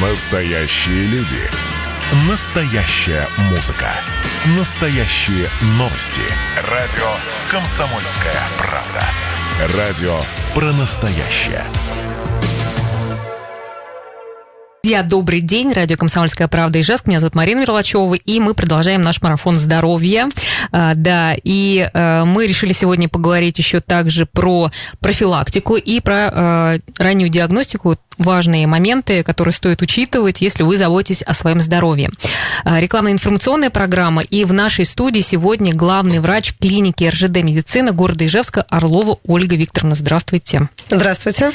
Настоящие люди. Настоящая музыка. Настоящие новости. Радио «Комсомольская правда». Радио про настоящее. Друзья, добрый день. Радио «Комсомольская правда» и Ижевск. Меня зовут Марина Мерлачева, и мы продолжаем наш марафон здоровья. А, да, и а, мы решили сегодня поговорить еще также про профилактику и про а, раннюю диагностику важные моменты, которые стоит учитывать, если вы заботитесь о своем здоровье. Рекламно-информационная программа. И в нашей студии сегодня главный врач клиники РЖД медицина города Ижевска Орлова Ольга Викторовна. Здравствуйте. Здравствуйте.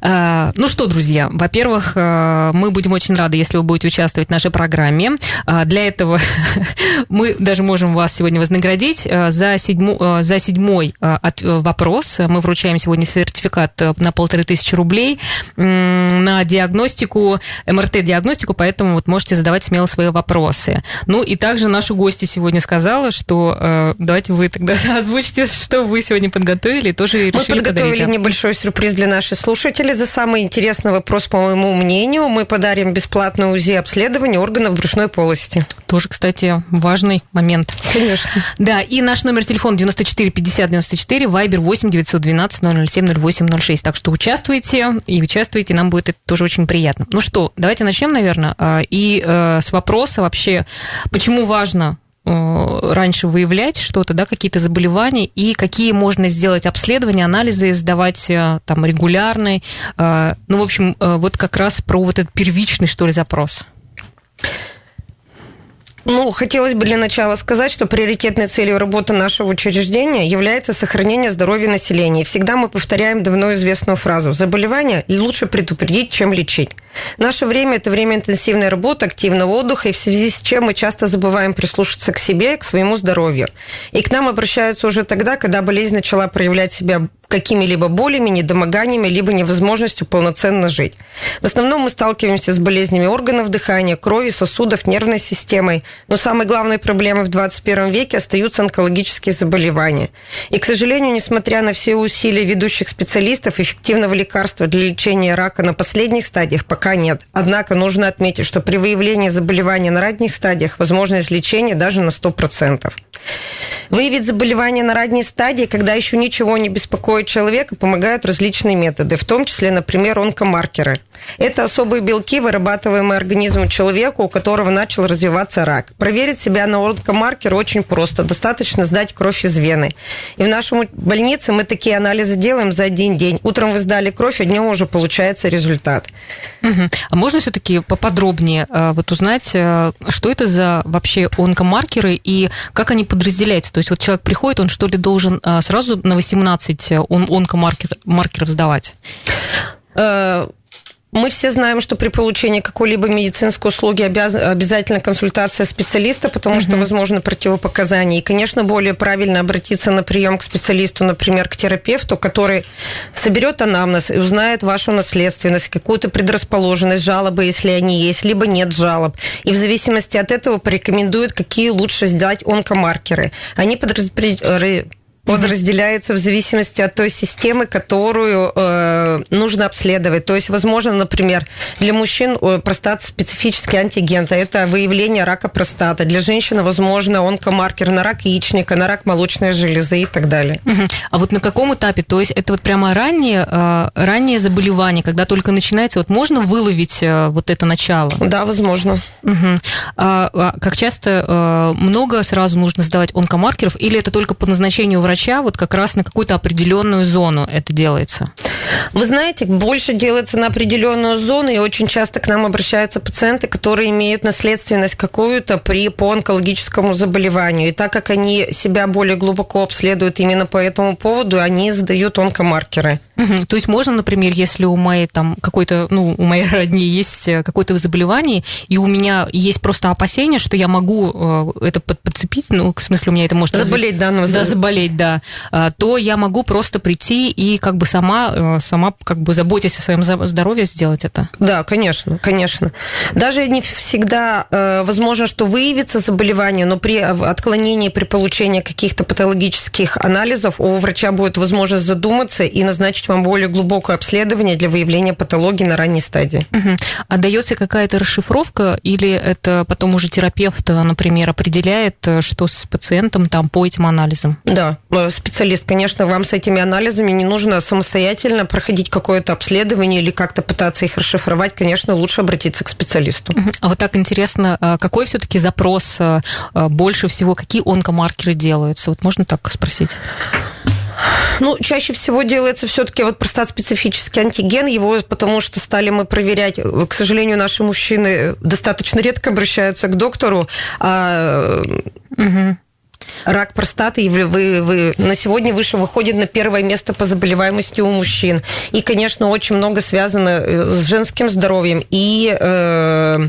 Ну что, друзья, во-первых, мы будем очень рады, если вы будете участвовать в нашей программе. Для этого мы даже можем вас сегодня вознаградить за, седьму, за седьмой вопрос. Мы вручаем сегодня сертификат на полторы тысячи рублей на диагностику, МРТ-диагностику, поэтому вот можете задавать смело свои вопросы. Ну и также наша гостья сегодня сказала, что э, давайте вы тогда озвучите, что вы сегодня подготовили, тоже решили Мы подготовили подарить. небольшой сюрприз для наших слушателей. За самый интересный вопрос, по моему мнению, мы подарим бесплатное УЗИ-обследование органов брюшной полости. Тоже, кстати, важный момент. Конечно. Да, и наш номер телефона 94 50 94, вайбер 8 912 007 08 06. Так что участвуйте и участвуйте, нам будет это тоже очень приятно. Ну что, давайте начнем, наверное, а, и э, с вопроса вообще, почему важно э, раньше выявлять что-то, да, какие-то заболевания, и какие можно сделать обследования, анализы сдавать э, там регулярный. Ну, в общем, вот как раз про вот этот первичный, что ли, запрос. Ну, хотелось бы для начала сказать, что приоритетной целью работы нашего учреждения является сохранение здоровья населения. И всегда мы повторяем давно известную фразу «заболевание лучше предупредить, чем лечить». Наше время – это время интенсивной работы, активного отдыха, и в связи с чем мы часто забываем прислушаться к себе, к своему здоровью. И к нам обращаются уже тогда, когда болезнь начала проявлять себя какими-либо болями, недомоганиями, либо невозможностью полноценно жить. В основном мы сталкиваемся с болезнями органов дыхания, крови, сосудов, нервной системой. Но самой главной проблемой в 21 веке остаются онкологические заболевания. И, к сожалению, несмотря на все усилия ведущих специалистов, эффективного лекарства для лечения рака на последних стадиях пока нет. Однако нужно отметить, что при выявлении заболевания на ранних стадиях возможность лечения даже на 100%. Выявить заболевание на ранней стадии, когда еще ничего не беспокоит человека, помогают различные методы, в том числе, например, онкомаркеры. Это особые белки, вырабатываемые организмом человека, у которого начал развиваться рак. Проверить себя на онкомаркер очень просто. Достаточно сдать кровь из вены. И в нашем больнице мы такие анализы делаем за один день. Утром вы сдали кровь, а днем уже получается результат. Угу. А можно все-таки поподробнее э, вот узнать, э, что это за вообще онкомаркеры и как они подразделяются? То есть вот человек приходит, он что ли должен э, сразу на 18 он онкомаркеров сдавать? Мы все знаем, что при получении какой-либо медицинской услуги обяз... обязательно консультация специалиста, потому что возможно противопоказания. И, конечно, более правильно обратиться на прием к специалисту, например, к терапевту, который соберет анамнез и узнает вашу наследственность, какую-то предрасположенность, жалобы, если они есть, либо нет жалоб. И в зависимости от этого порекомендует, какие лучше сделать онкомаркеры. Они подразделяют подразделяется в зависимости от той системы, которую э, нужно обследовать. То есть, возможно, например, для мужчин э, простат специфический антиген, это выявление рака простаты. Для женщины, возможно, онкомаркер на рак яичника, на рак молочной железы и так далее. Угу. А вот на каком этапе? То есть, это вот прямо раннее, э, раннее заболевание, когда только начинается, вот можно выловить э, вот это начало? Да, возможно. Угу. А, а как часто э, много сразу нужно сдавать онкомаркеров, или это только по назначению врача? Врача вот как раз на какую-то определенную зону это делается? Вы знаете, больше делается на определенную зону, и очень часто к нам обращаются пациенты, которые имеют наследственность какую-то при по онкологическому заболеванию. И так как они себя более глубоко обследуют именно по этому поводу, они сдают онкомаркеры. Угу. То есть можно, например, если у моей там какой-то, ну, у моей родни есть э, какое-то заболевание, и у меня есть просто опасение, что я могу э, это подцепить, ну, в смысле, у меня это может... Заболеть, да, ну, да, заболеть, да, а, то я могу просто прийти и как бы сама, э, сама как бы заботясь о своем здоровье, сделать это. Да, конечно, конечно. Даже не всегда возможно, что выявится заболевание, но при отклонении, при получении каких-то патологических анализов у врача будет возможность задуматься и назначить назначить вам более глубокое обследование для выявления патологии на ранней стадии. Угу. А дается какая-то расшифровка или это потом уже терапевт, например, определяет, что с пациентом там по этим анализам? Да, э, специалист, конечно, вам с этими анализами не нужно самостоятельно проходить какое-то обследование или как-то пытаться их расшифровать, конечно, лучше обратиться к специалисту. А вот так интересно, какой все-таки запрос больше всего, какие онкомаркеры делаются? Вот можно так спросить? Ну, чаще всего делается все-таки вот простат-специфический антиген, его потому что стали мы проверять. К сожалению, наши мужчины достаточно редко обращаются к доктору, а угу. Рак простаты вы, вы, на сегодня выше выходит на первое место по заболеваемости у мужчин. И, конечно, очень много связано э, с женским здоровьем. И э,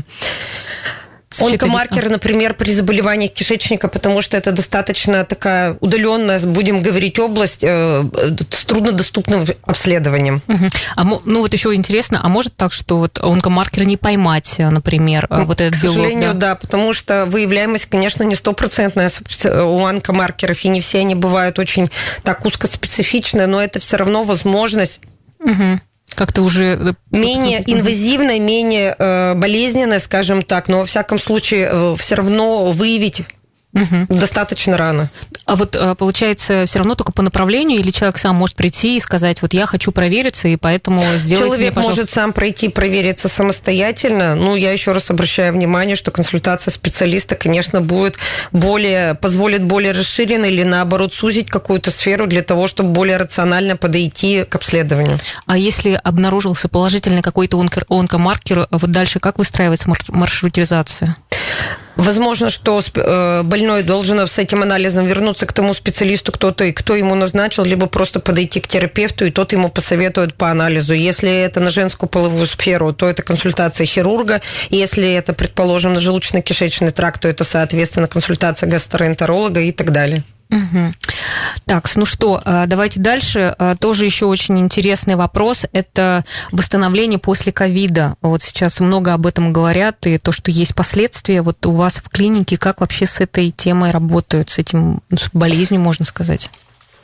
Онкомаркер, например, при заболеваниях кишечника, потому что это достаточно такая удаленная, будем говорить, область э, с труднодоступным обследованием. Угу. А, ну вот еще интересно, а может так, что вот онкомаркер не поймать, например, ну, вот этот К сожалению, да? да, потому что выявляемость, конечно, не стопроцентная у онкомаркеров, и не все они бывают очень так узкоспецифичные, но это все равно возможность Угу как-то уже... Э, менее инвазивная, менее э, болезненная, скажем так, но во всяком случае э, все равно выявить Угу. Достаточно рано. А вот э, получается все равно только по направлению, или человек сам может прийти и сказать, вот я хочу провериться, и поэтому сделайте Человек мне, может сам пройти провериться самостоятельно. Ну, я еще раз обращаю внимание, что консультация специалиста, конечно, будет более, позволит более расширенно или наоборот сузить какую-то сферу для того, чтобы более рационально подойти к обследованию. А если обнаружился положительный какой-то онкомаркер, вот дальше как выстраивается маршрутизация? Возможно, что э, больной должен с этим анализом вернуться к тому специалисту, кто-то, кто ему назначил, либо просто подойти к терапевту, и тот ему посоветует по анализу. Если это на женскую половую сферу, то это консультация хирурга. Если это, предположим, на желудочно-кишечный тракт, то это, соответственно, консультация гастроэнтеролога и так далее. Угу. Так, ну что, а, давайте дальше. А, тоже еще очень интересный вопрос. Это восстановление после ковида. Вот сейчас много об этом говорят, и то, что есть последствия. Вот у вас в клинике как вообще с этой темой работают, с этим с болезнью, можно сказать?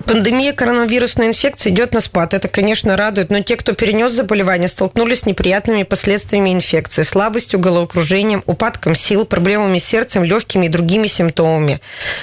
Пандемия коронавирусной инфекции идет на спад. Это, конечно, радует, но те, кто перенес заболевание, столкнулись с неприятными последствиями инфекции, слабостью, головокружением, упадком сил, проблемами с сердцем, легкими и другими симптомами.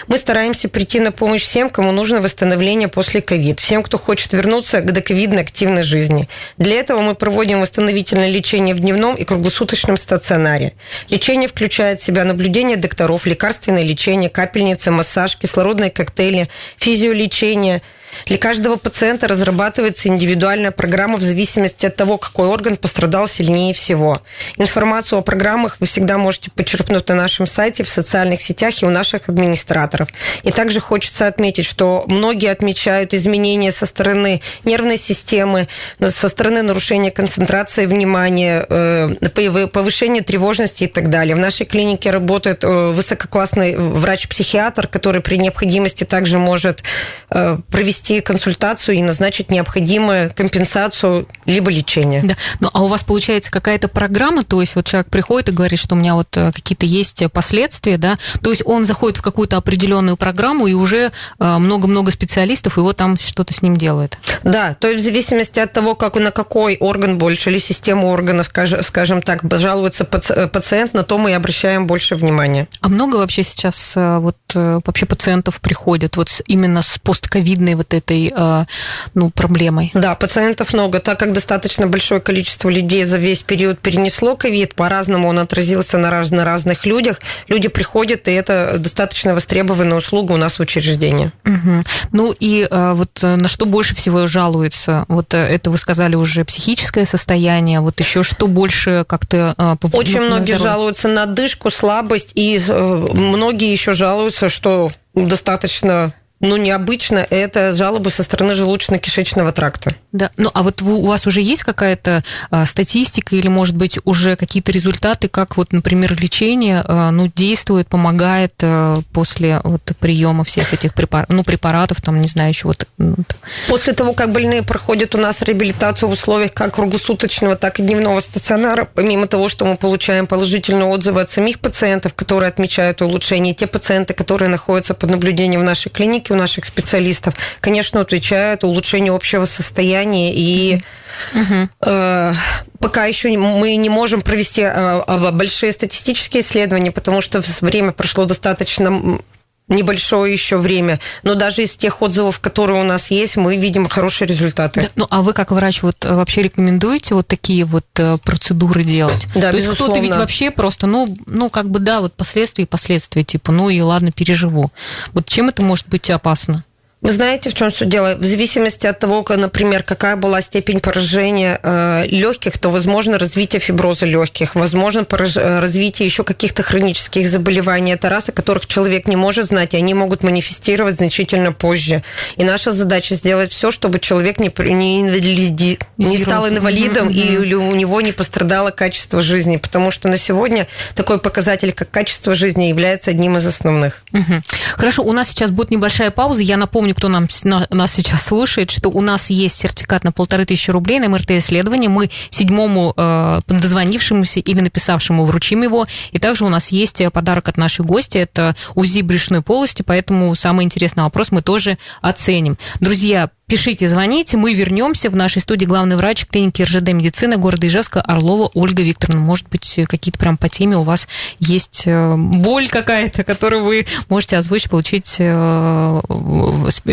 Мы стараемся прийти на помощь всем, кому нужно восстановление после ковид, всем, кто хочет вернуться к доковидной активной жизни. Для этого мы проводим восстановительное лечение в дневном и круглосуточном стационаре. Лечение включает в себя наблюдение докторов, лекарственное лечение, капельницы, массаж, кислородные коктейли, физиолечение, лечения. Для каждого пациента разрабатывается индивидуальная программа в зависимости от того, какой орган пострадал сильнее всего. Информацию о программах вы всегда можете почерпнуть на нашем сайте, в социальных сетях и у наших администраторов. И также хочется отметить, что многие отмечают изменения со стороны нервной системы, со стороны нарушения концентрации внимания, э, повышения тревожности и так далее. В нашей клинике работает э, высококлассный врач-психиатр, который при необходимости также может э, провести консультацию и назначить необходимую компенсацию либо лечение. Да. Ну, а у вас получается какая-то программа, то есть вот человек приходит и говорит, что у меня вот э, какие-то есть последствия, да, то есть он заходит в какую-то определенную программу и уже э, много-много специалистов его там что-то с ним делает. Да, то есть в зависимости от того, как на какой орган больше или систему органов, скажем так, жалуется э, пациент, на то мы и обращаем больше внимания. А много вообще сейчас вот вообще пациентов приходят вот именно с постковидной вот этой э, ну, проблемой? Да, пациентов много, так как достаточно большое количество людей за весь период перенесло ковид, по-разному он отразился на, раз, на разных людях. Люди приходят, и это достаточно востребованная услуга у нас в учреждении. Угу. Ну и э, вот на что больше всего жалуются? Вот э, это вы сказали уже психическое состояние, вот еще что больше как-то... Очень многие жалуются на дышку, слабость, и многие еще жалуются, что достаточно ну, необычно, это жалобы со стороны желудочно-кишечного тракта. Да, ну а вот у вас уже есть какая-то а, статистика или, может быть, уже какие-то результаты, как вот, например, лечение а, ну, действует, помогает а, после вот, приема всех этих препаратов, ну, препаратов, там, не знаю, еще вот. Ну, после того, как больные проходят у нас реабилитацию в условиях как круглосуточного, так и дневного стационара, помимо того, что мы получаем положительные отзывы от самих пациентов, которые отмечают улучшение, те пациенты, которые находятся под наблюдением в нашей клинике, у наших специалистов, конечно, отвечают улучшению общего состояния и э, пока еще мы не можем провести э, большие статистические исследования, потому что время прошло достаточно небольшое еще время, но даже из тех отзывов, которые у нас есть, мы видим хорошие результаты. Да, ну, а вы как врач вот э, вообще рекомендуете вот такие вот э, процедуры делать? Да, То есть кто-то ведь вообще просто, ну, ну, как бы, да, вот последствия и последствия, типа, ну и ладно, переживу. Вот чем это может быть опасно? Вы знаете, в чем суть дела? В зависимости от того, например, какая была степень поражения э, легких, то возможно развитие фиброза легких, возможно пораж... Э, развитие еще каких-то хронических заболеваний. Это раз, о которых человек не может знать, и они могут манифестировать значительно позже. И наша задача сделать все, чтобы человек не, не, инвалиди... не стал инвалидом mm-hmm. и у него не пострадало качество жизни, потому что на сегодня такой показатель, как качество жизни, является одним из основных. Mm-hmm. Хорошо, у нас сейчас будет небольшая пауза. Я напомню, напомню, кто нам, нас сейчас слушает, что у нас есть сертификат на полторы тысячи рублей на МРТ-исследование. Мы седьмому э, дозвонившемуся или написавшему вручим его. И также у нас есть подарок от нашей гости. Это УЗИ брюшной полости, поэтому самый интересный вопрос мы тоже оценим. Друзья, Пишите, звоните, мы вернемся. В нашей студии главный врач клиники РЖД медицины города Ижевска Орлова Ольга Викторовна. Может быть, какие-то прям по теме у вас есть э, боль какая-то, которую вы можете озвучить, получить э,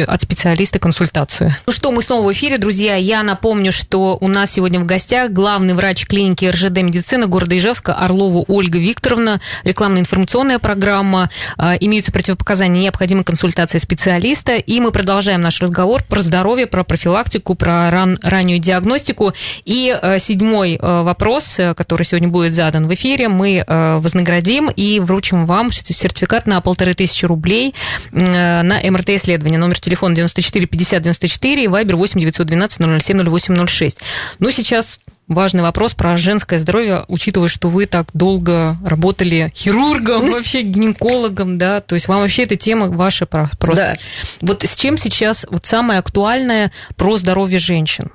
от специалиста консультацию. Ну что, мы снова в эфире, друзья. Я напомню, что у нас сегодня в гостях главный врач клиники РЖД медицины города Ижевска Орлова Ольга Викторовна. Рекламно-информационная программа. Э, имеются противопоказания необходимой консультации специалиста. И мы продолжаем наш разговор про здоровье здоровья, про профилактику, про ран, раннюю диагностику. И э, седьмой э, вопрос, э, который сегодня будет задан в эфире, мы вознаградим и вручим вам сертификат на полторы тысячи рублей на МРТ-исследование. Номер телефона 94 50 94, вайбер 8 912 007 0806. Ну, сейчас важный вопрос про женское здоровье, учитывая, что вы так долго работали хирургом, вообще гинекологом, да, то есть вам вообще эта тема ваша просто. Да. Вот с чем сейчас вот самое актуальное про здоровье женщин?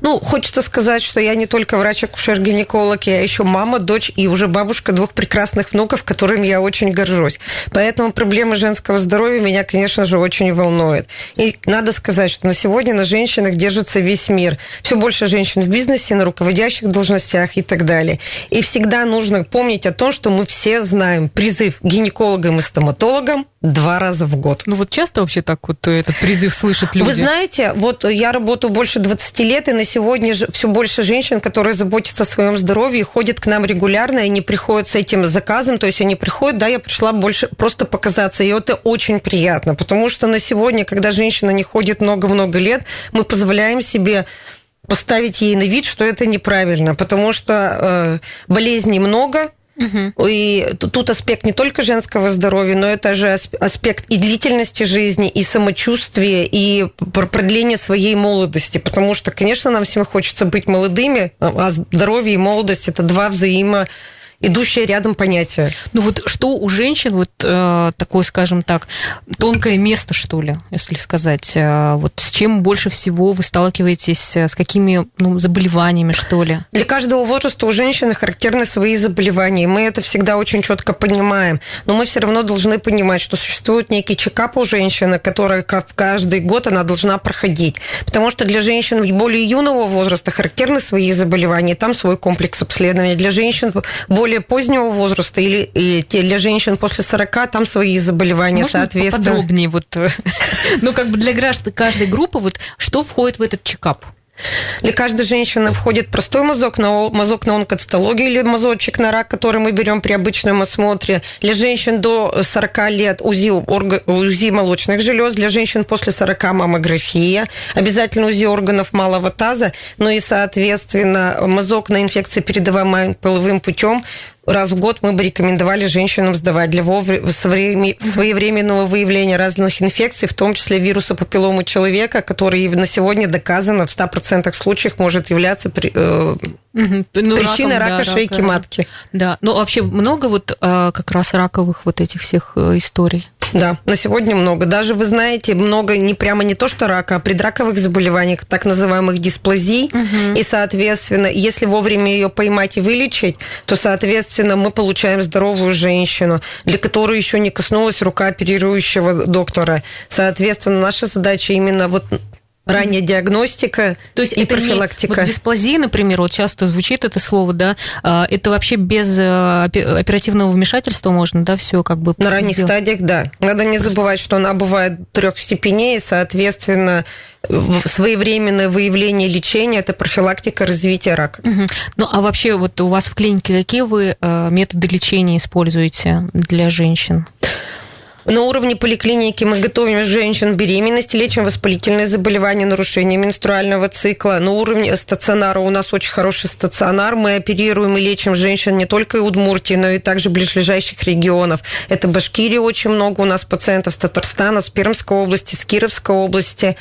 Ну, хочется сказать, что я не только врач-акушер-гинеколог, я еще мама, дочь и уже бабушка двух прекрасных внуков, которыми я очень горжусь. Поэтому проблемы женского здоровья меня, конечно же, очень волнуют. И надо сказать, что на сегодня на женщинах держится весь мир. Все больше женщин в бизнесе, на руководящих должностях и так далее. И всегда нужно помнить о том, что мы все знаем призыв гинекологам и стоматологам два раза в год. Ну вот часто вообще так вот этот призыв слышат люди? Вы знаете, вот я работаю больше 20 лет, и на сегодня все больше женщин, которые заботятся о своем здоровье, ходят к нам регулярно, и не приходят с этим заказом, то есть они приходят, да, я пришла больше просто показаться, и это очень приятно, потому что на сегодня, когда женщина не ходит много-много лет, мы позволяем себе поставить ей на вид, что это неправильно, потому что э, болезней много, Угу. И тут аспект не только женского здоровья, но это же аспект и длительности жизни, и самочувствия, и продления своей молодости. Потому что, конечно, нам всем хочется быть молодыми, а здоровье и молодость – это два взаимо идущее рядом понятие. Ну вот что у женщин вот э, такое, скажем так, тонкое место, что ли, если сказать, э, вот с чем больше всего вы сталкиваетесь, э, с какими ну, заболеваниями, что ли? Для каждого возраста у женщины характерны свои заболевания, и мы это всегда очень четко понимаем, но мы все равно должны понимать, что существует некий чекап у женщины, который как каждый год она должна проходить, потому что для женщин более юного возраста характерны свои заболевания, там свой комплекс обследования, для женщин более более позднего возраста или для женщин после 40 там свои заболевания, Можно соответственно. Подробнее вот, э, ну как бы для граждан каждой группы вот что входит в этот чекап? Для каждой женщины входит простой мазок на, мазок на онкоцитологию или мазочек на рак, который мы берем при обычном осмотре. Для женщин до 40 лет УЗИ, орг... УЗИ молочных желез, для женщин после 40 маммография, обязательно УЗИ органов малого таза, ну и, соответственно, мазок на инфекции, передаваемые половым путем, раз в год мы бы рекомендовали женщинам сдавать для своевременного выявления разных инфекций, в том числе вируса папилломы человека, который на сегодня доказано в 100% случаях может являться при, э, ну, причиной раком, рака да, шейки рака, матки. Да, ну вообще много вот э, как раз раковых вот этих всех э, историй. Да, на сегодня много. Даже, вы знаете, много не прямо не то, что рака, а предраковых заболеваний, так называемых дисплазий. Угу. И, соответственно, если вовремя ее поймать и вылечить, то, соответственно, мы получаем здоровую женщину, для которой еще не коснулась рука оперирующего доктора. Соответственно, наша задача именно вот ранняя диагностика То есть и это профилактика. Не, вот дисплазия, например, вот часто звучит это слово, да, а, это вообще без э, оперативного вмешательства можно, да, все как бы На ранних сделать. стадиях, да. Надо не забывать, что она бывает трех степеней, и, соответственно, своевременное выявление лечения – это профилактика развития рака. Угу. Ну, а вообще вот у вас в клинике какие вы э, методы лечения используете для женщин? На уровне поликлиники мы готовим женщин беременности, лечим воспалительные заболевания, нарушения менструального цикла. На уровне стационара у нас очень хороший стационар. Мы оперируем и лечим женщин не только и Удмуртии, но и также ближайших регионов. Это Башкирия очень много у нас пациентов с Татарстана, с Пермской области, с Кировской области.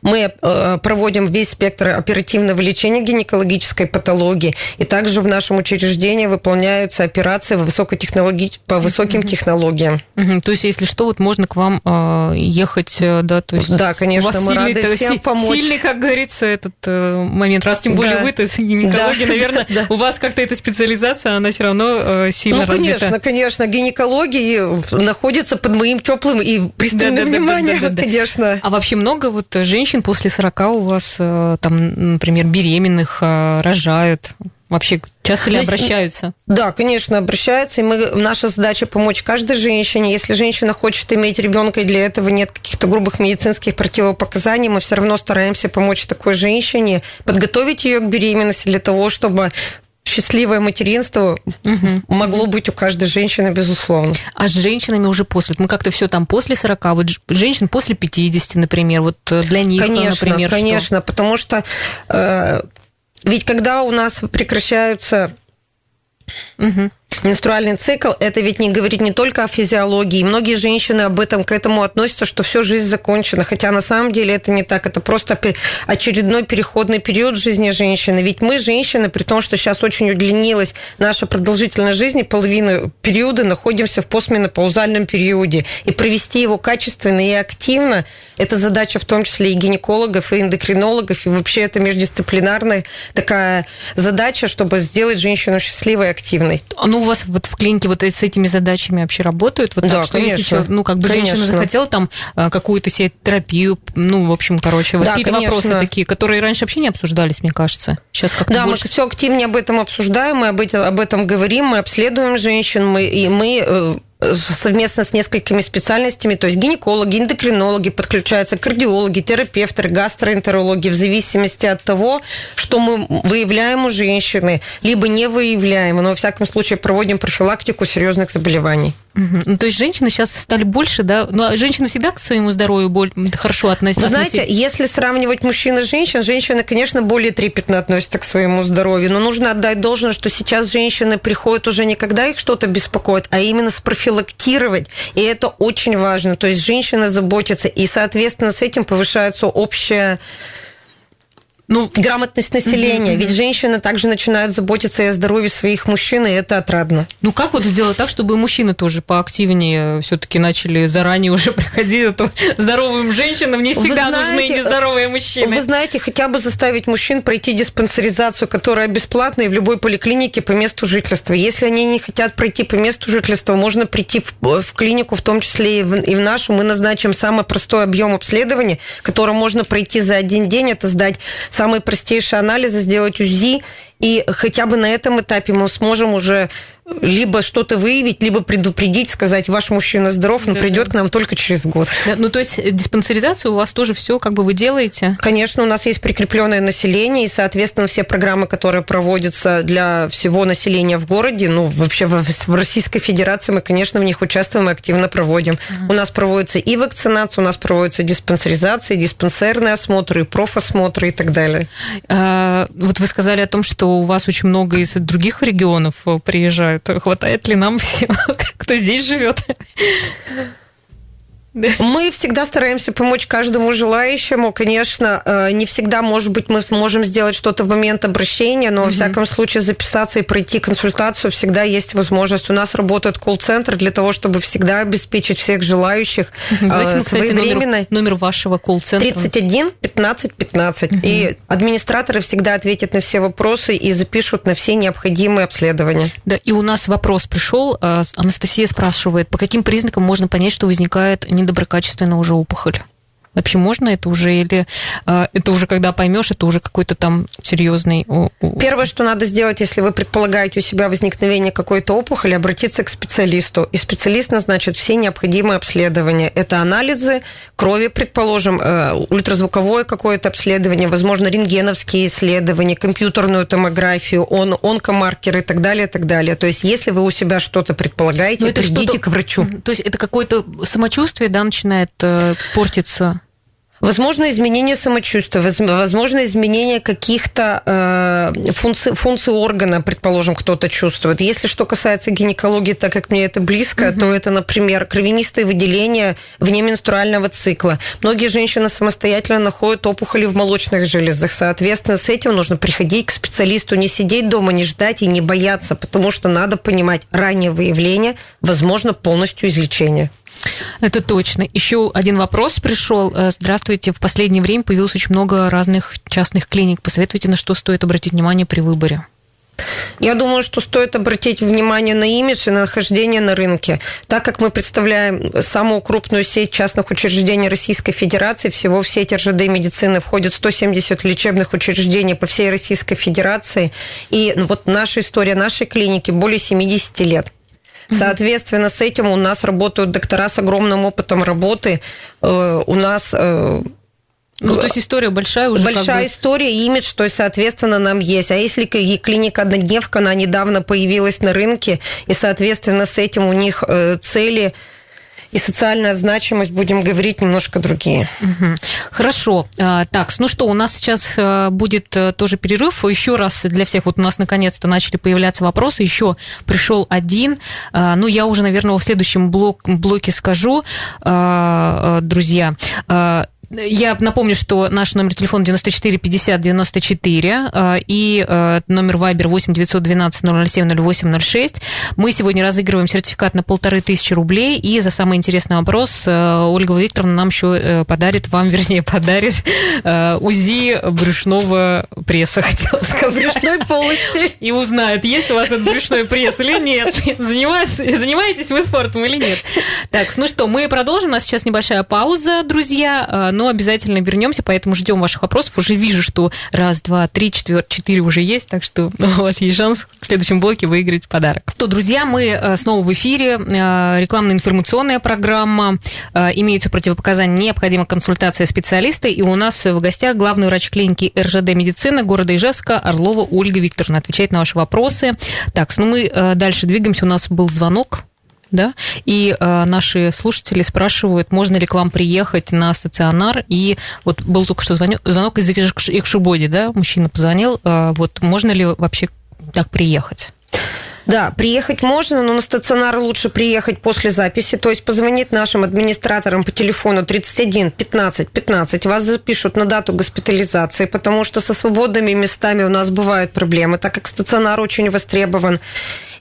Мы э, проводим весь спектр оперативного лечения гинекологической патологии. И также в нашем учреждении выполняются операции по высоким технологиям. То есть, если что, вот можно к вам э, ехать, э, да, то есть... Да, конечно, мы сильный, рады всем помочь. Сильный, как говорится, этот момент. Раз тем более да. вы, то есть гинекология, да. наверное, да. у вас как-то эта специализация, она все равно сильно ну, развита. конечно, конечно. Гинекология находится под моим теплым и пристальным да, да, вниманием, да, да, да, да. конечно. А вообще много вот женщин после 40 у вас, э, там, например, беременных э, рожают? Вообще часто ли обращаются? Да, конечно, обращаются. И мы, наша задача помочь каждой женщине. Если женщина хочет иметь ребенка, и для этого нет каких-то грубых медицинских противопоказаний, мы все равно стараемся помочь такой женщине, подготовить ее к беременности для того, чтобы счастливое материнство угу. могло быть у каждой женщины, безусловно. А с женщинами уже после? Мы как-то все там после 40, вот женщин после 50, например, вот э, для них, конечно, например, Конечно, что? потому что э, ведь когда у нас прекращаются Угу. Менструальный цикл – это ведь не говорит не только о физиологии. Многие женщины об этом к этому относятся, что все жизнь закончена. Хотя на самом деле это не так. Это просто очередной переходный период в жизни женщины. Ведь мы, женщины, при том, что сейчас очень удлинилась наша продолжительность жизни, половина периода находимся в постменопаузальном периоде. И провести его качественно и активно – это задача в том числе и гинекологов, и эндокринологов. И вообще это междисциплинарная такая задача, чтобы сделать женщину счастливой и активной. Ну, вас вот в клинике вот с этими задачами вообще работают? Вот да, так, что конечно. Если человек, ну, как бы конечно. женщина захотела там э, какую-то себе терапию, ну, в общем, короче, вот да, какие-то конечно. вопросы такие, которые раньше вообще не обсуждались, мне кажется. Сейчас как-то Да, больше... мы все активнее об этом обсуждаем, мы об этом, об этом говорим, мы обследуем женщин, мы, и мы э, совместно с несколькими специальностями, то есть гинекологи, эндокринологи, подключаются кардиологи, терапевты, гастроэнтерологи, в зависимости от того, что мы выявляем у женщины, либо не выявляем, но, во всяком случае, проводим профилактику серьезных заболеваний. Угу. Ну, то есть женщины сейчас стали больше, да? Ну, а женщины всегда к своему здоровью более хорошо относятся. Вы знаете, если сравнивать мужчин и женщин, женщины, конечно, более трепетно относятся к своему здоровью, но нужно отдать должное, что сейчас женщины приходят уже не когда их что-то беспокоит, а именно с профилактировать, и это очень важно. То есть женщины заботятся, и, соответственно, с этим повышается общая ну, грамотность населения. Ведь женщины также начинают заботиться о здоровье своих мужчин, и это отрадно. Ну, как вот сделать так, чтобы мужчины тоже поактивнее все-таки начали заранее уже приходить, а то здоровым женщинам не всегда знаете, нужны нездоровые мужчины. Вы знаете, хотя бы заставить мужчин пройти диспансеризацию, которая бесплатная в любой поликлинике по месту жительства. Если они не хотят пройти по месту жительства, можно прийти в, в клинику, в том числе и в, и в нашу. Мы назначим самый простой объем обследования, который можно пройти за один день. Это сдать самые простейшие анализы, сделать УЗИ, и хотя бы на этом этапе мы сможем уже либо что-то выявить, либо предупредить, сказать, ваш мужчина здоров, но да, придет да. к нам только через год. Да, ну, то есть диспансеризацию у вас тоже все как бы вы делаете? Конечно, у нас есть прикрепленное население, и, соответственно, все программы, которые проводятся для всего населения в городе, ну, вообще в Российской Федерации мы, конечно, в них участвуем и активно проводим. Ага. У нас проводится и вакцинация, у нас проводится диспансеризация, диспансерные осмотры, и профосмотры и так далее. А, вот вы сказали о том, что у вас очень много из других регионов э, приезжают. Хватает ли нам всего, кто здесь живет? Мы всегда стараемся помочь каждому желающему. Конечно, э, не всегда, может быть, мы можем сделать что-то в момент обращения, но, угу. во всяком случае, записаться и пройти консультацию всегда есть возможность. У нас работает колл-центр для того, чтобы всегда обеспечить всех желающих угу. Давайте мы, кстати, номер, номер вашего колл-центра. 31 15 15. Угу. И администраторы всегда ответят на все вопросы и запишут на все необходимые обследования. Да, и у нас вопрос пришел. Э, Анастасия спрашивает, по каким признакам можно понять, что возникает недоброкачественная уже опухоль? Вообще можно это уже или э, это уже когда поймешь, это уже какой-то там серьезный. Первое, что надо сделать, если вы предполагаете у себя возникновение какой-то опухоли, обратиться к специалисту. И специалист назначит все необходимые обследования. Это анализы крови, предположим, э, ультразвуковое какое-то обследование, возможно, рентгеновские исследования, компьютерную томографию, он, онкомаркеры и так далее, и так далее. То есть, если вы у себя что-то предполагаете, это придите к врачу. То есть это какое-то самочувствие, да, начинает э, портиться? Возможно, изменение самочувствия, возможно, изменение каких-то э, функций, функций органа, предположим, кто-то чувствует. Если что касается гинекологии, так как мне это близко, угу. то это, например, кровянистые выделения вне менструального цикла. Многие женщины самостоятельно находят опухоли в молочных железах. Соответственно, с этим нужно приходить к специалисту, не сидеть дома, не ждать и не бояться, потому что надо понимать, раннее выявление, возможно, полностью излечение. Это точно. Еще один вопрос пришел. Э, здравствуйте. В последнее время появилось очень много разных частных клиник. Посоветуйте, на что стоит обратить внимание при выборе? Я думаю, что стоит обратить внимание на имидж и на нахождение на рынке. Так как мы представляем самую крупную сеть частных учреждений Российской Федерации, всего в сеть РЖД медицины входит 170 лечебных учреждений по всей Российской Федерации. И вот наша история нашей клиники более 70 лет. Соответственно, с этим у нас работают доктора с огромным опытом работы. Э, у нас э, ну, то есть история большая уже. Большая как бы... история, имидж, то есть, соответственно, нам есть. А если клиника однодневка, она недавно появилась на рынке, и, соответственно, с этим у них э, цели и социальная значимость, будем говорить, немножко другие. Угу. Хорошо. А, так, ну что, у нас сейчас э, будет э, тоже перерыв. Еще раз для всех, вот у нас наконец-то начали появляться вопросы. Еще пришел один. А, ну, я уже, наверное, в следующем блок, блоке скажу, а, друзья. Я напомню, что наш номер телефона 94 50 94 и э, номер Viber 8 912 007 08 06. Мы сегодня разыгрываем сертификат на полторы тысячи рублей, и за самый интересный вопрос э, Ольга Викторовна нам еще э, подарит, вам, вернее, подарит УЗИ брюшного пресса, хотела сказать. Брюшной полости. И узнает, есть у вас этот брюшной пресс или нет. Занимаетесь, занимаетесь вы спортом или нет. Так, ну что, мы продолжим. У нас сейчас небольшая пауза, друзья, но но обязательно вернемся, поэтому ждем ваших вопросов. Уже вижу, что раз, два, три, четыре, четыре уже есть, так что у вас есть шанс в следующем блоке выиграть подарок. То, друзья, мы э, снова в эфире. Э, рекламно-информационная программа. Э, имеются противопоказания, необходима консультация специалиста. И у нас в гостях главный врач клиники РЖД медицины города Ижевска Орлова Ольга Викторовна отвечает на ваши вопросы. Так, ну мы дальше двигаемся. У нас был звонок да, и э, наши слушатели спрашивают, можно ли к вам приехать на стационар, и вот был только что звонок, звонок из Икшибоди, да, мужчина позвонил, э, вот можно ли вообще так приехать? Да, приехать можно, но на стационар лучше приехать после записи, то есть позвонить нашим администраторам по телефону 31 15 15, вас запишут на дату госпитализации, потому что со свободными местами у нас бывают проблемы, так как стационар очень востребован.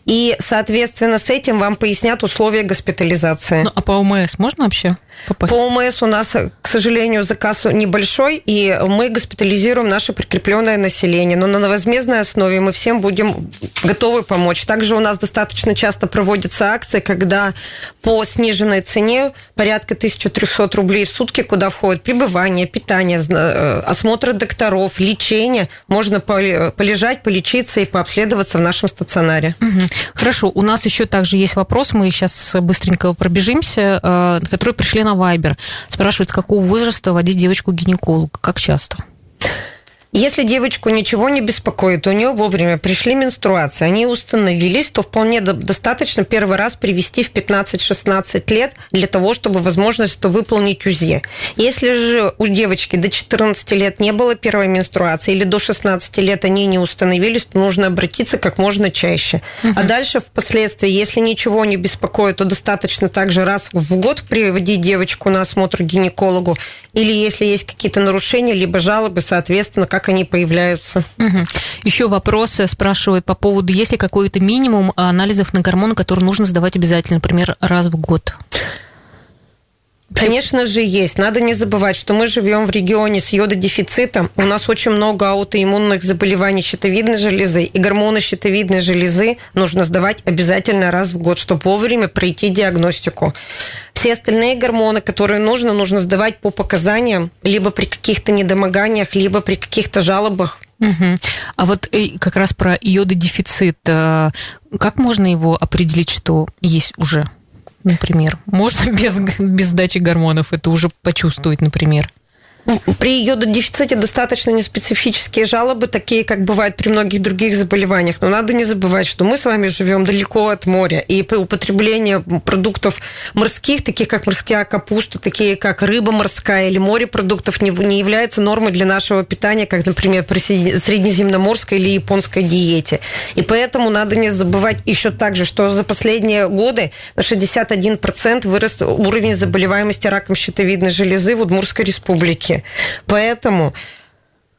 И, соответственно, с этим вам пояснят условия госпитализации. Ну, а по ОМС можно вообще попасть? По ОМС у нас, к сожалению, заказ небольшой, и мы госпитализируем наше прикрепленное население. Но на возмездной основе мы всем будем готовы помочь. Также у нас достаточно часто проводятся акции, когда по сниженной цене порядка 1300 рублей в сутки, куда входит пребывание, питание, э, осмотр докторов, лечение, можно полежать, полечиться и пообследоваться в нашем стационаре. Угу. Хорошо, у нас еще также есть вопрос, мы сейчас быстренько пробежимся, э, которые пришли на Вайбер. Спрашивают, с какого возраста водить девочку к гинекологу, как часто? Если девочку ничего не беспокоит, у нее вовремя пришли менструации, они установились, то вполне достаточно первый раз привести в 15-16 лет для того, чтобы возможность то выполнить УЗИ. Если же у девочки до 14 лет не было первой менструации или до 16 лет они не установились, то нужно обратиться как можно чаще. Угу. А дальше впоследствии, если ничего не беспокоит, то достаточно также раз в год приводить девочку на осмотр к гинекологу. Или если есть какие-то нарушения, либо жалобы, соответственно, как они появляются. Угу. Еще вопрос спрашивают по поводу, есть ли какой-то минимум анализов на гормоны, которые нужно сдавать обязательно, например, раз в год? Конечно же, есть. Надо не забывать, что мы живем в регионе с йододефицитом. У нас очень много аутоиммунных заболеваний щитовидной железы, и гормоны щитовидной железы нужно сдавать обязательно раз в год, чтобы вовремя пройти диагностику. Все остальные гормоны, которые нужно, нужно сдавать по показаниям, либо при каких-то недомоганиях, либо при каких-то жалобах. Угу. А вот э, как раз про йододефицит, э, как можно его определить, что есть уже? Например? Можно без, без дачи гормонов это уже почувствовать, например? При йододефиците достаточно неспецифические жалобы, такие, как бывает при многих других заболеваниях. Но надо не забывать, что мы с вами живем далеко от моря, и при употреблении продуктов морских, таких как морская капуста, такие как рыба морская или морепродуктов, не, не являются нормой для нашего питания, как, например, при среднеземноморской или японской диете. И поэтому надо не забывать еще также, что за последние годы на 61% вырос уровень заболеваемости раком щитовидной железы в Удмурской республике рынке. Поэтому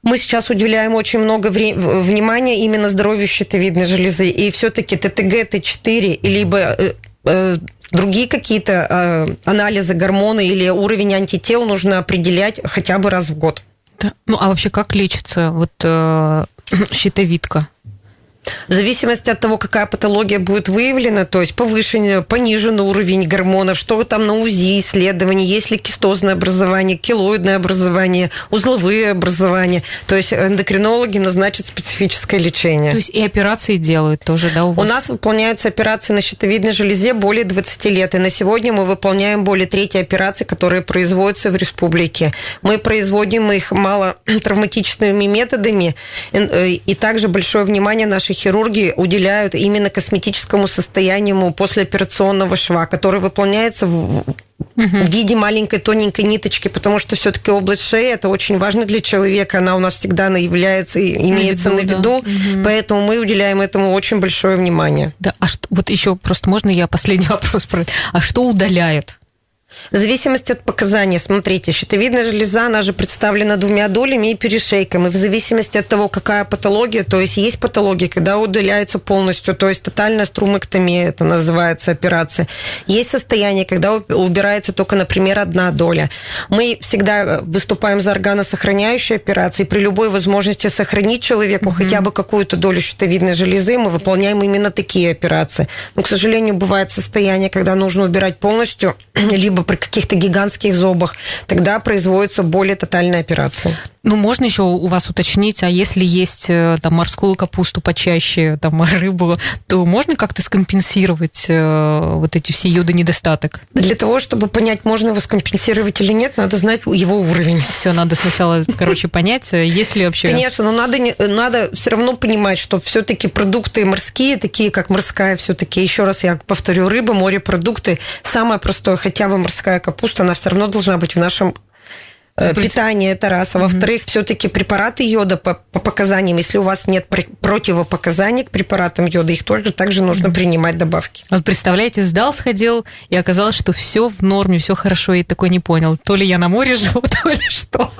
мы сейчас уделяем очень много внимания именно здоровью щитовидной железы. И все-таки ТТГ, Т4, либо э, э, другие какие-то э, анализы гормоны или уровень антител нужно определять хотя бы раз в год. Да. Ну, а вообще как лечится вот э, щитовидка? В зависимости от того, какая патология будет выявлена, то есть повышенный, пониженный уровень гормонов, что там на УЗИ исследований, есть ли кистозное образование, килоидное образование, узловые образования. То есть эндокринологи назначат специфическое лечение. То есть и операции делают тоже, да, у вас? У нас выполняются операции на щитовидной железе более 20 лет, и на сегодня мы выполняем более трети операций, которые производятся в республике. Мы производим их мало травматичными методами, э, и также большое внимание нашей хирурги уделяют именно косметическому состоянию послеоперационного шва, который выполняется в, в виде маленькой тоненькой ниточки, потому что все-таки область шеи это очень важно для человека, она у нас всегда является и имеется на виду, на виду да. поэтому мы уделяем этому очень большое внимание. Да, а что, вот еще просто можно я последний вопрос про, а что удаляет? В зависимости от показаний, смотрите, щитовидная железа, она же представлена двумя долями и перешейком. И в зависимости от того, какая патология, то есть есть патология, когда удаляется полностью, то есть тотальная струмэктомия, это называется операция. Есть состояние, когда убирается только, например, одна доля. Мы всегда э, выступаем за органосохраняющие операции. При любой возможности сохранить человеку mm-hmm. хотя бы какую-то долю щитовидной железы, мы выполняем именно такие операции. Но, к сожалению, бывает состояние, когда нужно убирать полностью либо при каких-то гигантских зобах, тогда производится более тотальная операция. Ну, можно еще у вас уточнить, а если есть э, там морскую капусту почаще, там рыбу, то можно как-то скомпенсировать э, вот эти все йоды недостаток? Для того, чтобы понять, можно его скомпенсировать или нет, надо знать его уровень. Все, надо сначала, короче, понять, э, если вообще... Конечно, но надо, надо все равно понимать, что все-таки продукты морские, такие как морская, все-таки, еще раз я повторю, рыба, морепродукты, самое простое, хотя бы морская капуста, она все равно должна быть в нашем питание это раз. А во-вторых, mm-hmm. все-таки препараты йода по, по показаниям, если у вас нет противопоказаний к препаратам йода, их тоже также нужно mm-hmm. принимать добавки. Вот представляете, сдал, сходил, и оказалось, что все в норме, все хорошо, и такой не понял, то ли я на море живу, то ли что.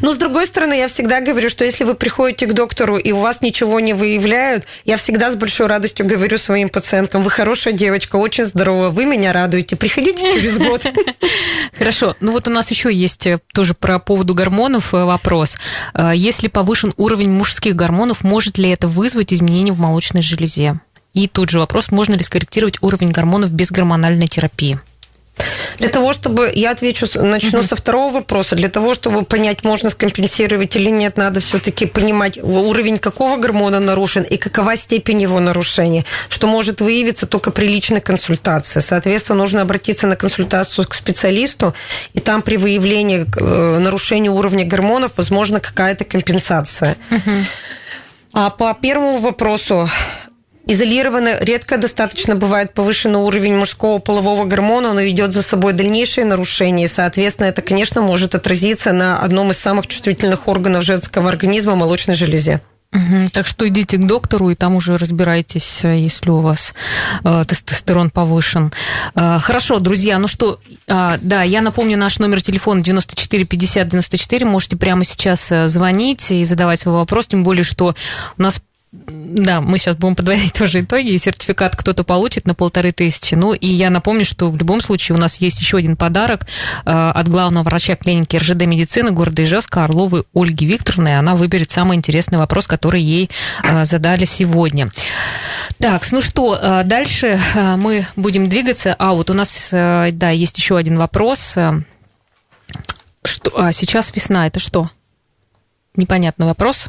Ну, с другой стороны, я всегда говорю, что если вы приходите к доктору, и у вас ничего не выявляют, я всегда с большой радостью говорю своим пациенткам, вы хорошая девочка, очень здоровая, вы меня радуете, приходите через год. Хорошо, ну вот у нас еще есть э, тоже про поводу гормонов э, вопрос. Э, если повышен уровень мужских гормонов, может ли это вызвать изменения в молочной железе? И тут же вопрос, можно ли скорректировать уровень гормонов без гормональной терапии? Для того, чтобы, я отвечу, начну угу. со второго вопроса. Для того, чтобы понять, можно скомпенсировать или нет, надо все-таки понимать уровень какого гормона нарушен и какова степень его нарушения, что может выявиться только при личной консультации. Соответственно, нужно обратиться на консультацию к специалисту, и там при выявлении э, нарушения уровня гормонов возможно какая-то компенсация. Угу. А по первому вопросу, Изолированно редко достаточно бывает повышенный уровень мужского полового гормона, он ведет за собой дальнейшие нарушения, и, соответственно, это, конечно, может отразиться на одном из самых чувствительных органов женского организма – молочной железе. Так что идите к доктору и там уже разбирайтесь, если у вас э, тестостерон повышен. Э, хорошо, друзья, ну что, э, да, я напомню наш номер телефона 94 50 94. Можете прямо сейчас э, звонить и задавать свой вопрос, тем более, что у нас да, мы сейчас будем подводить тоже итоги, сертификат кто-то получит на полторы тысячи. Ну, и я напомню, что в любом случае у нас есть еще один подарок э, от главного врача клиники РЖД медицины города Ижевска Орловой Ольги Викторовны. Она выберет самый интересный вопрос, который ей э, задали сегодня. Так, ну что, э, дальше мы будем двигаться. А, вот у нас, да, есть еще один вопрос. Что, а, сейчас весна, это что? Непонятный вопрос.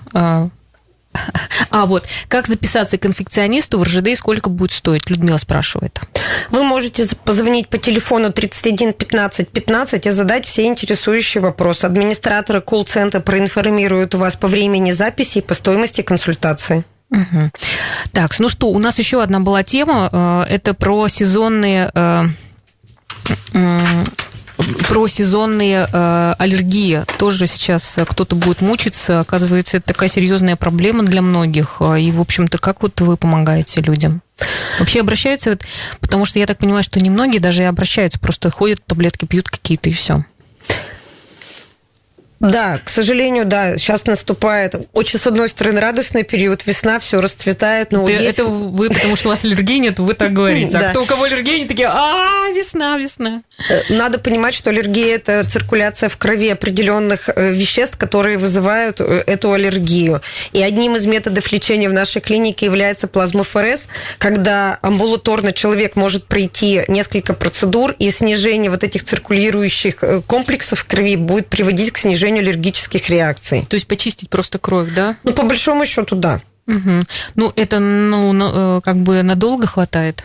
А вот, как записаться к инфекционисту в РЖД и сколько будет стоить? Людмила спрашивает. Вы можете позвонить по телефону 31 15 15 и задать все интересующие вопросы. Администраторы колл-центра проинформируют вас по времени записи и по стоимости консультации. Угу. Так, ну что, у нас еще одна была тема. Э, это про сезонные э, про сезонные э, аллергии. Тоже сейчас кто-то будет мучиться. Оказывается, это такая серьезная проблема для многих. И, в общем-то, как вот вы помогаете людям? Вообще обращаются, потому что я так понимаю, что немногие даже и обращаются, просто ходят, таблетки пьют какие-то и все. Да, к сожалению, да, сейчас наступает очень, с одной стороны, радостный период, весна, все расцветает, но это, есть... это вы, потому что у вас аллергии нет, вы так говорите. А кто у кого аллергия, они такие, а, весна, весна. Э, надо понимать, что аллергия – это циркуляция в крови определенных э, веществ, которые вызывают э, эту аллергию. И одним из методов лечения в нашей клинике является плазмофорез, когда амбулаторно человек может пройти несколько процедур, и снижение вот этих циркулирующих комплексов в крови будет приводить к снижению снижению аллергических реакций. То есть почистить просто кровь, да? Ну, по большому счету, да. Угу. Ну, это, ну, э, как бы надолго хватает?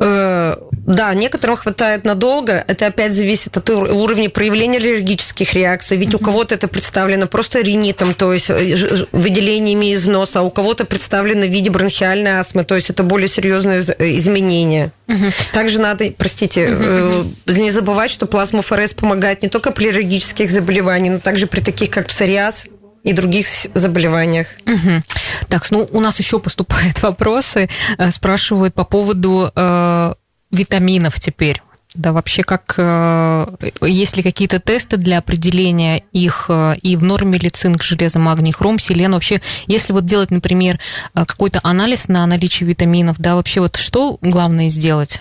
Э, да, некоторым хватает надолго. Это опять зависит от уровня проявления аллергических реакций. Ведь mm-hmm. у кого-то это представлено просто ринитом, то есть э, выделениями из носа, а у кого-то представлено в виде бронхиальной астмы, то есть это более серьезные э, изменения. Mm-hmm. Также надо, простите, mm-hmm. не забывать, что плазмофорез помогает не только при аллергических заболеваниях, но также при таких, как псориаз, и других заболеваниях. Угу. Так, ну у нас еще поступают вопросы, э, спрашивают по поводу э, витаминов теперь. Да, вообще, как э, есть ли какие-то тесты для определения их э, и в норме ли цинк, железо, магний, хром, селен? Вообще, если вот делать, например, какой-то анализ на наличие витаминов, да, вообще вот что главное сделать?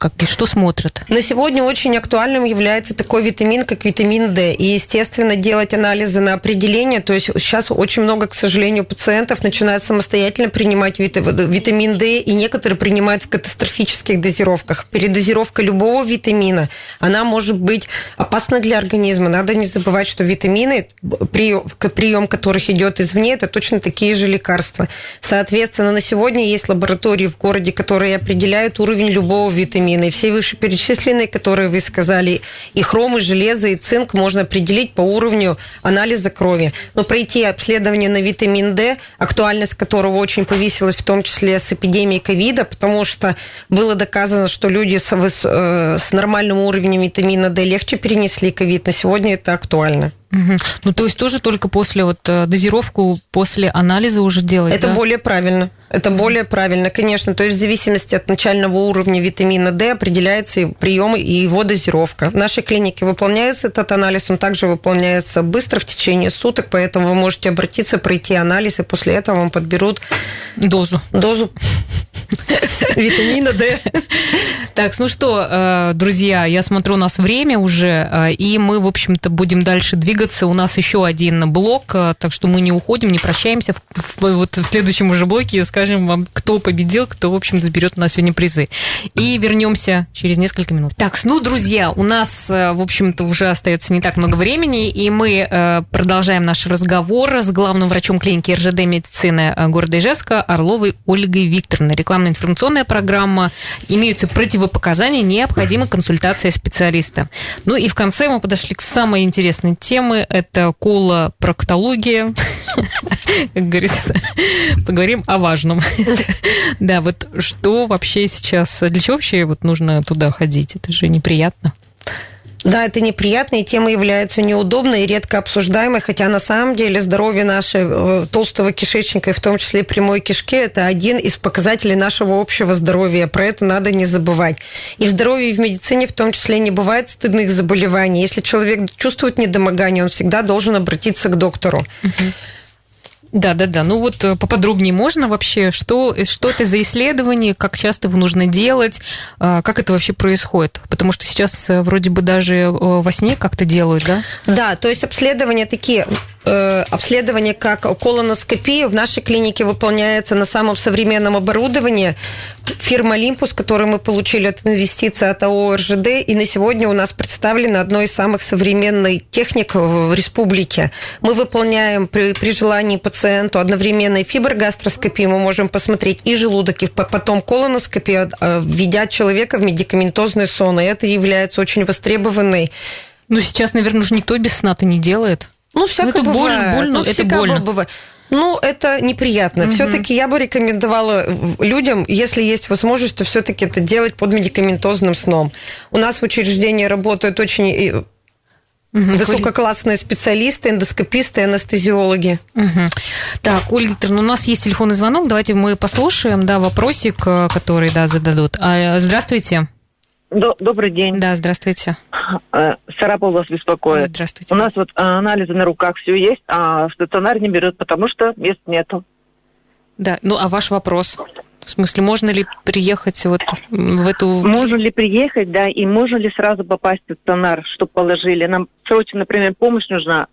Как, что смотрят? На сегодня очень актуальным является такой витамин, как витамин D. И, естественно, делать анализы на определение. То есть сейчас очень много, к сожалению, пациентов начинают самостоятельно принимать витамин D, и некоторые принимают в катастрофических дозировках. Передозировка любого витамина, она может быть опасна для организма. Надо не забывать, что витамины, прием, прием которых идет извне, это точно такие же лекарства. Соответственно, на сегодня есть лаборатории в городе, которые определяют уровень любого витамина витамины, все вышеперечисленные, которые вы сказали, и хром, и железо, и цинк можно определить по уровню анализа крови. Но пройти обследование на витамин D, актуальность которого очень повысилась, в том числе с эпидемией ковида, потому что было доказано, что люди с, э, с нормальным уровнем витамина D легче перенесли ковид. На сегодня это актуально. Угу. Ну, то есть тоже только после вот э, дозировку, после анализа уже делать, Это да? более правильно. Это более правильно, конечно. То есть в зависимости от начального уровня витамина D определяется и прием, и его дозировка. В нашей клинике выполняется этот анализ, он также выполняется быстро в течение суток, поэтому вы можете обратиться, пройти анализ, и после этого вам подберут дозу. Дозу витамина D. Так, ну что, э, друзья, я смотрю, у нас время уже, э, и мы, в общем-то, будем дальше двигаться. У нас еще один блок, э, так что мы не уходим, не прощаемся. Вот в следующем уже блоке скажем вам, кто победил, кто, в общем-то, заберет у нас сегодня призы. И вернемся через несколько минут. Так, ну, друзья, у нас, в общем-то, уже остается не так много времени, и мы продолжаем наш разговор с главным врачом клиники РЖД медицины города Ижевска Орловой Ольгой Викторовной. Рекламно-информационная программа. Имеются противопоказания, необходима консультация специалиста. Ну и в конце мы подошли к самой интересной теме. Это колопроктология. Как говорится, поговорим о важном. Да, вот что вообще сейчас, для чего вообще вот нужно туда ходить? Это же неприятно. Да, это неприятно, и тема является неудобной и редко обсуждаемой, хотя на самом деле здоровье нашего э, толстого кишечника, и в том числе прямой кишки, это один из показателей нашего общего здоровья. Про это надо не забывать. И в здоровье и в медицине в том числе не бывает стыдных заболеваний. Если человек чувствует недомогание, он всегда должен обратиться к доктору. Угу. Да, да, да. Ну вот э, поподробнее можно вообще, что, э, что это за исследование, как часто его нужно делать, а, как это вообще происходит? Потому что сейчас э, вроде бы даже во сне как-то делают, да? Да, то есть обследования такие Э, обследование как колоноскопия в нашей клинике выполняется на самом современном оборудовании. Фирма Olympus, которую мы получили от инвестиций от АО РЖД, и на сегодня у нас представлена одной из самых современных техник в республике. Мы выполняем при, при желании пациенту одновременно и фиброгастроскопию, мы можем посмотреть и желудок, и потом колоноскопию, э, введя человека в медикаментозный сон, и это является очень востребованной ну, сейчас, наверное, уже никто без сна-то не делает. Ну, всякое ну, это бывает. Больно, ну, это больно. Бывает. Ну, это неприятно. Угу. Все-таки я бы рекомендовала людям, если есть возможность, то все-таки это делать под медикаментозным сном. У нас в учреждении работают очень Угу, Высококлассные специалисты, эндоскописты, анестезиологи. Угу. Так, Ольга Викторовна, у нас есть телефонный звонок. Давайте мы послушаем, да, вопросик, э, который, да, зададут. А, здравствуйте. Добрый день. Да, здравствуйте. Э, Сарапол вас беспокоит. Здравствуйте. У нас вот э, анализы на руках все есть, а в стационар не берет, потому что мест нету. Да, ну а ваш вопрос? В смысле, можно ли приехать вот в эту... Можно ли приехать, да, и можно ли сразу попасть в стационар, чтобы положили? Нам срочно, например, помощь нужна,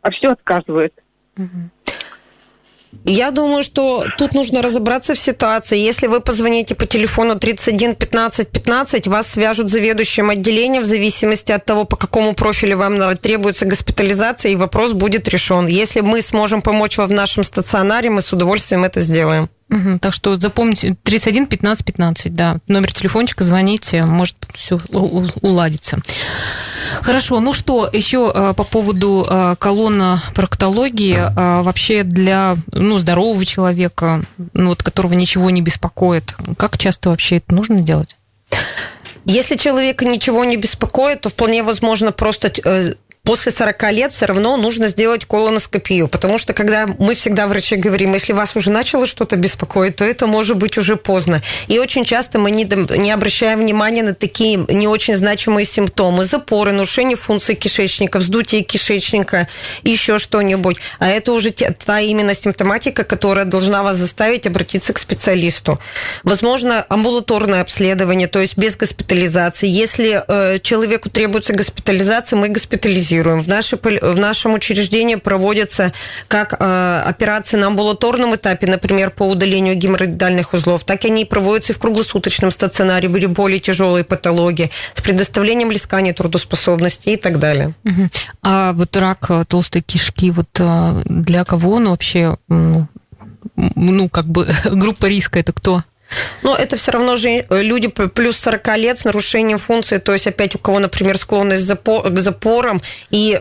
а все отказывают. Угу. Я думаю, что тут нужно разобраться в ситуации. Если вы позвоните по телефону 31 15 15, вас свяжут заведующим отделением в зависимости от того, по какому профилю вам требуется госпитализация, и вопрос будет решен. Если мы сможем помочь вам в нашем стационаре, мы с удовольствием это сделаем. Угу, так что запомните 31 15 15, да. Номер телефончика, звоните, может все уладится. Хорошо, ну что, еще э, по поводу э, колонна проктологии, э, вообще для ну, здорового человека, ну, вот, которого ничего не беспокоит, как часто вообще это нужно делать? Если человека ничего не беспокоит, то вполне возможно просто после 40 лет все равно нужно сделать колоноскопию, потому что когда мы всегда врачи говорим, если вас уже начало что-то беспокоить, то это может быть уже поздно. И очень часто мы не, не обращаем внимания на такие не очень значимые симптомы. Запоры, нарушение функции кишечника, вздутие кишечника, еще что-нибудь. А это уже та именно симптоматика, которая должна вас заставить обратиться к специалисту. Возможно, амбулаторное обследование, то есть без госпитализации. Если э, человеку требуется госпитализация, мы госпитализируем анализируем. В, нашей, в нашем учреждении проводятся как э, операции на амбулаторном этапе, например, по удалению геморроидальных узлов, так и они проводятся и в круглосуточном стационаре, были более тяжелые патологии, с предоставлением лискания трудоспособности и так далее. А вот рак э, толстой кишки, вот э, для кого он вообще, ну, ну как бы группа риска это кто? Но это все равно же э, люди плюс 40 лет с нарушением функции, то есть опять у кого, например, склонность к запорам, и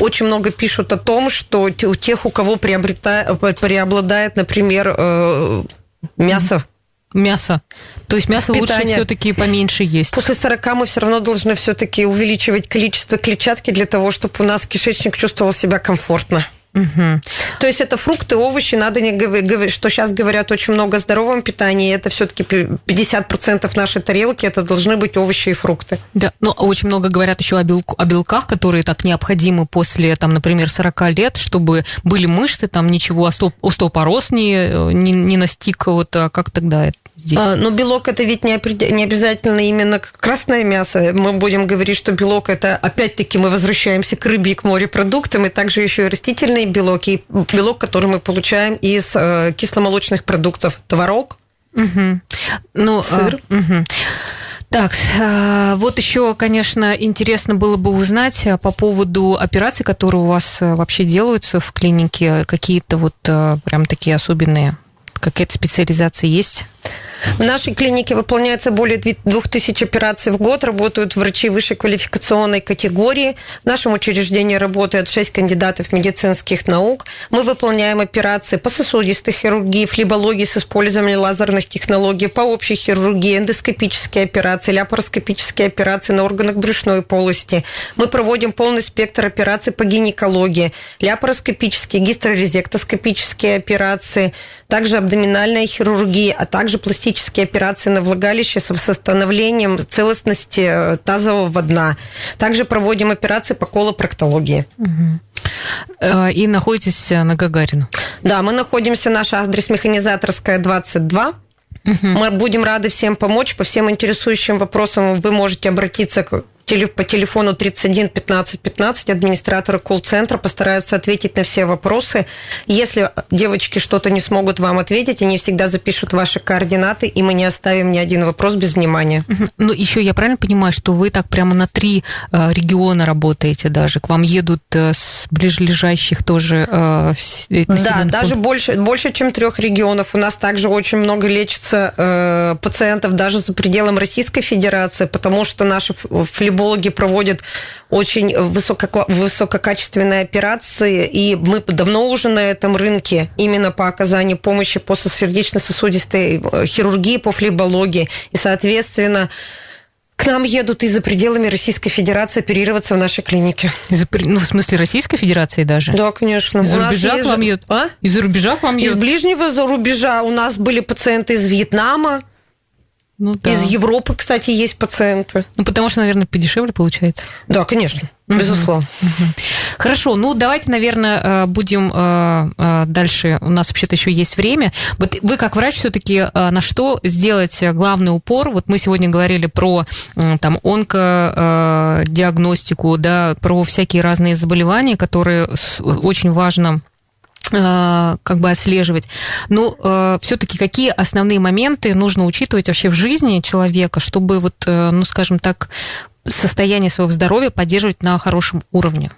очень много пишут о том, что у тех, у кого преобладает, например, э, мясо Мясо. То есть мясо Питание. лучше все-таки поменьше есть. После 40 мы все равно должны все-таки увеличивать количество клетчатки для того, чтобы у нас кишечник чувствовал себя комфортно. Угу. То есть это фрукты, овощи, надо не говорить, что сейчас говорят очень много о здоровом питании, это все-таки 50% нашей тарелки, это должны быть овощи и фрукты. Да, ну очень много говорят еще о, белку, о белках, которые так необходимы после, там, например, 40 лет, чтобы были мышцы, там ничего, остеопороз не, не, не настиг, вот, а как тогда это? здесь? А, но белок это ведь не, не обязательно именно красное мясо. Мы будем говорить, что белок это опять-таки мы возвращаемся к рыбе и к морепродуктам, и также еще и белок, и белок, который мы получаем из э, кисломолочных продуктов. Творог, угу. ну, сыр. А, угу. Так, э, вот еще, конечно, интересно было бы узнать э, по поводу операций, которые у вас э, вообще делаются в клинике, какие-то вот прям такие особенные, какая-то специализация есть? В нашей клинике выполняется более 2000 операций в год, работают врачи высшей квалификационной категории. В нашем учреждении работает 6 кандидатов медицинских наук. Мы выполняем операции по сосудистой хирургии, флебологии с использованием лазерных технологий, по общей хирургии, эндоскопические операции, ляпароскопические операции на органах брюшной полости. Мы проводим полный спектр операций по гинекологии, ляпароскопические, гистерорезектоскопические операции, также абдоминальная хирургия, а также пластические пластические операции на влагалище с восстановлением целостности э, тазового дна. Также проводим операции по колопроктологии. Угу. И находитесь на Гагарина? Да, мы находимся, наш адрес механизаторская 22. Угу. Мы будем рады всем помочь. По всем интересующим вопросам вы можете обратиться к по телефону 31 15 15 администраторы колл-центра постараются ответить на все вопросы. Если девочки что-то не смогут вам ответить, они всегда запишут ваши координаты, и мы не оставим ни один вопрос без внимания. Ну, еще я правильно понимаю, что вы так прямо на три э, региона работаете даже? К вам едут э, с ближайших тоже э, Да, даже больше, больше, чем трех регионов. У нас также очень много лечится пациентов даже за пределом Российской Федерации, потому что наши флеб флебологи проводят очень высоко, высококачественные операции, и мы давно уже на этом рынке именно по оказанию помощи по сердечно-сосудистой э, хирургии, по флебологии. И, соответственно, к нам едут и за пределами Российской Федерации оперироваться в нашей клинике. Из-за, ну, в смысле Российской Федерации даже? Да, конечно. Из-за рубежа к вам едут? А? Из-за рубежа к вам едут? Из ближнего за рубежа. У нас были пациенты из Вьетнама, ну, да. Из Европы, кстати, есть пациенты. Ну, потому что, наверное, подешевле получается. Да, конечно. Безусловно. Хорошо, ну давайте, наверное, э, будем э, э, дальше. У нас вообще-то еще есть время. Вот вы как врач все-таки на что сделать главный упор? Вот мы сегодня говорили про там онкодиагностику, да, про всякие разные заболевания, которые очень важно как бы отслеживать. Но э, все-таки какие основные моменты нужно учитывать вообще в жизни человека, чтобы вот, э, ну, скажем так, состояние своего здоровья поддерживать на хорошем уровне?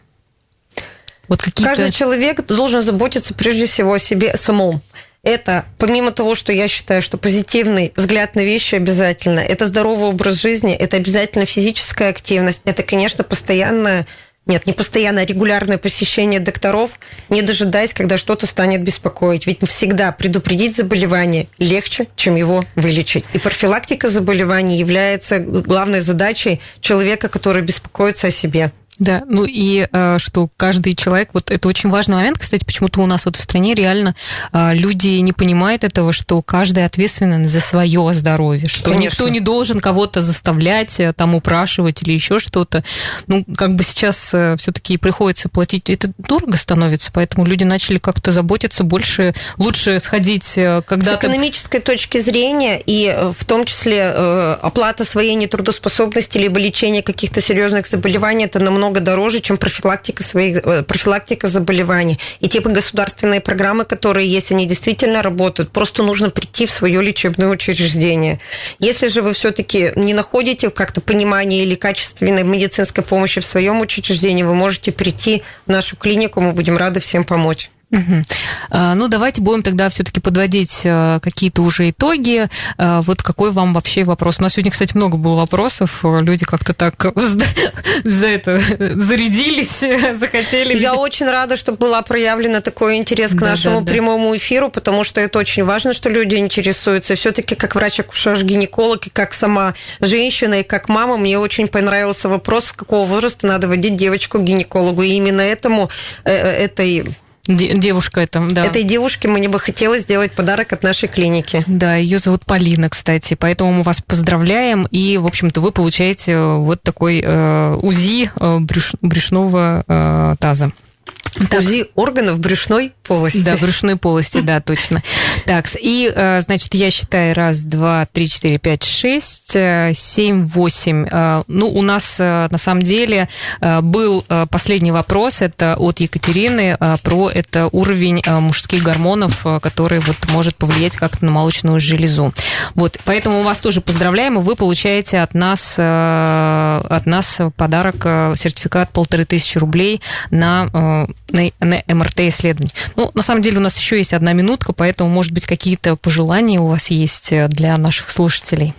Вот Каждый человек должен заботиться прежде всего о себе самом. Это, помимо того, что я считаю, что позитивный взгляд на вещи обязательно, это здоровый образ жизни, это обязательно физическая активность, это, конечно, постоянная нет, не постоянное, а регулярное посещение докторов, не дожидаясь, когда что-то станет беспокоить. Ведь всегда предупредить заболевание легче, чем его вылечить. И профилактика заболеваний является главной задачей человека, который беспокоится о себе. Да, ну и э, что каждый человек, вот это очень важный момент, кстати, почему-то у нас вот в стране реально э, люди не понимают этого, что каждый ответственен за свое здоровье, что Конечно. никто не должен кого-то заставлять, э, там упрашивать или еще что-то. Ну, как бы сейчас все-таки приходится платить, это дорого становится, поэтому люди начали как-то заботиться больше, лучше сходить когда С экономической точки зрения и в том числе оплата своей нетрудоспособности либо лечение каких-то серьезных заболеваний, это намного намного дороже, чем профилактика, своих, э, профилактика заболеваний. И те государственные программы, которые есть, они действительно работают. Просто нужно прийти в свое лечебное учреждение. Если же вы все-таки не находите как-то понимания или качественной медицинской помощи в своем учреждении, вы можете прийти в нашу клинику, мы будем рады всем помочь. Угу. Ну, давайте будем тогда все-таки подводить э, какие-то уже итоги. Э, вот какой вам вообще вопрос? У нас сегодня, кстати, много было вопросов. Люди как-то так за это зарядились, захотели. Я очень рада, что была проявлена такой интерес к да, нашему да, да. прямому эфиру, потому что это очень важно, что люди интересуются. Все-таки как врач-акушер-гинеколог и как сама женщина и как мама, мне очень понравился вопрос, с какого возраста надо водить девочку к гинекологу. И именно этому, э, этой девушка это, да. Этой девушке мне бы хотелось сделать подарок от нашей клиники. Да, ее зовут Полина, кстати, поэтому мы вас поздравляем, и, в общем-то, вы получаете э, вот такой э, УЗИ э, брюш, брюшного э, таза. Так. УЗИ органов брюшной полости. Да, брюшной полости, да, точно. Так, и, э, значит, я считаю раз, два, три, четыре, пять, шесть, э, семь, восемь. Э, ну, у нас, на самом деле, был последний вопрос, это от Екатерины, про это уровень мужских гормонов, который вот может повлиять как-то на молочную железу. Вот, поэтому вас тоже поздравляем, и вы получаете от нас, от нас подарок, сертификат полторы тысячи рублей на на, на МРТ-исследование. Ну, на самом деле у нас еще есть одна минутка, поэтому, может быть, какие-то пожелания у вас есть э, для наших слушателей?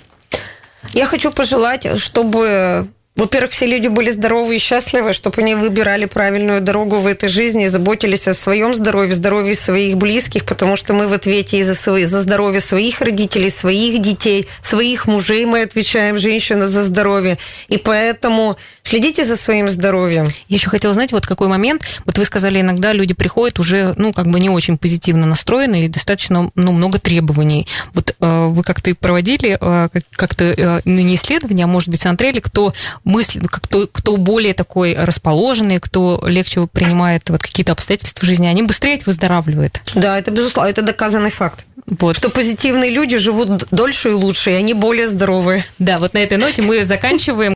Я хочу пожелать, чтобы во-первых, все люди были здоровы и счастливы, чтобы они выбирали правильную дорогу в этой жизни и заботились о своем здоровье, здоровье своих близких, потому что мы в ответе и за, свои, за здоровье своих родителей, своих детей, своих мужей мы отвечаем, женщины за здоровье. И поэтому следите за своим здоровьем. Я еще хотела знать, вот какой момент, вот вы сказали, иногда люди приходят уже, ну, как бы не очень позитивно настроены и достаточно, ну, много требований. Вот э, вы как-то проводили э, как-то, э, ну, не исследование, а может быть, смотрели, кто мысли, кто, кто более такой расположенный, кто легче принимает вот какие-то обстоятельства в жизни, они быстрее выздоравливают. Да, это безусловно, это доказанный факт. Вот. Что позитивные люди живут дольше и лучше, и они более здоровые. Да, вот на этой ноте мы заканчиваем.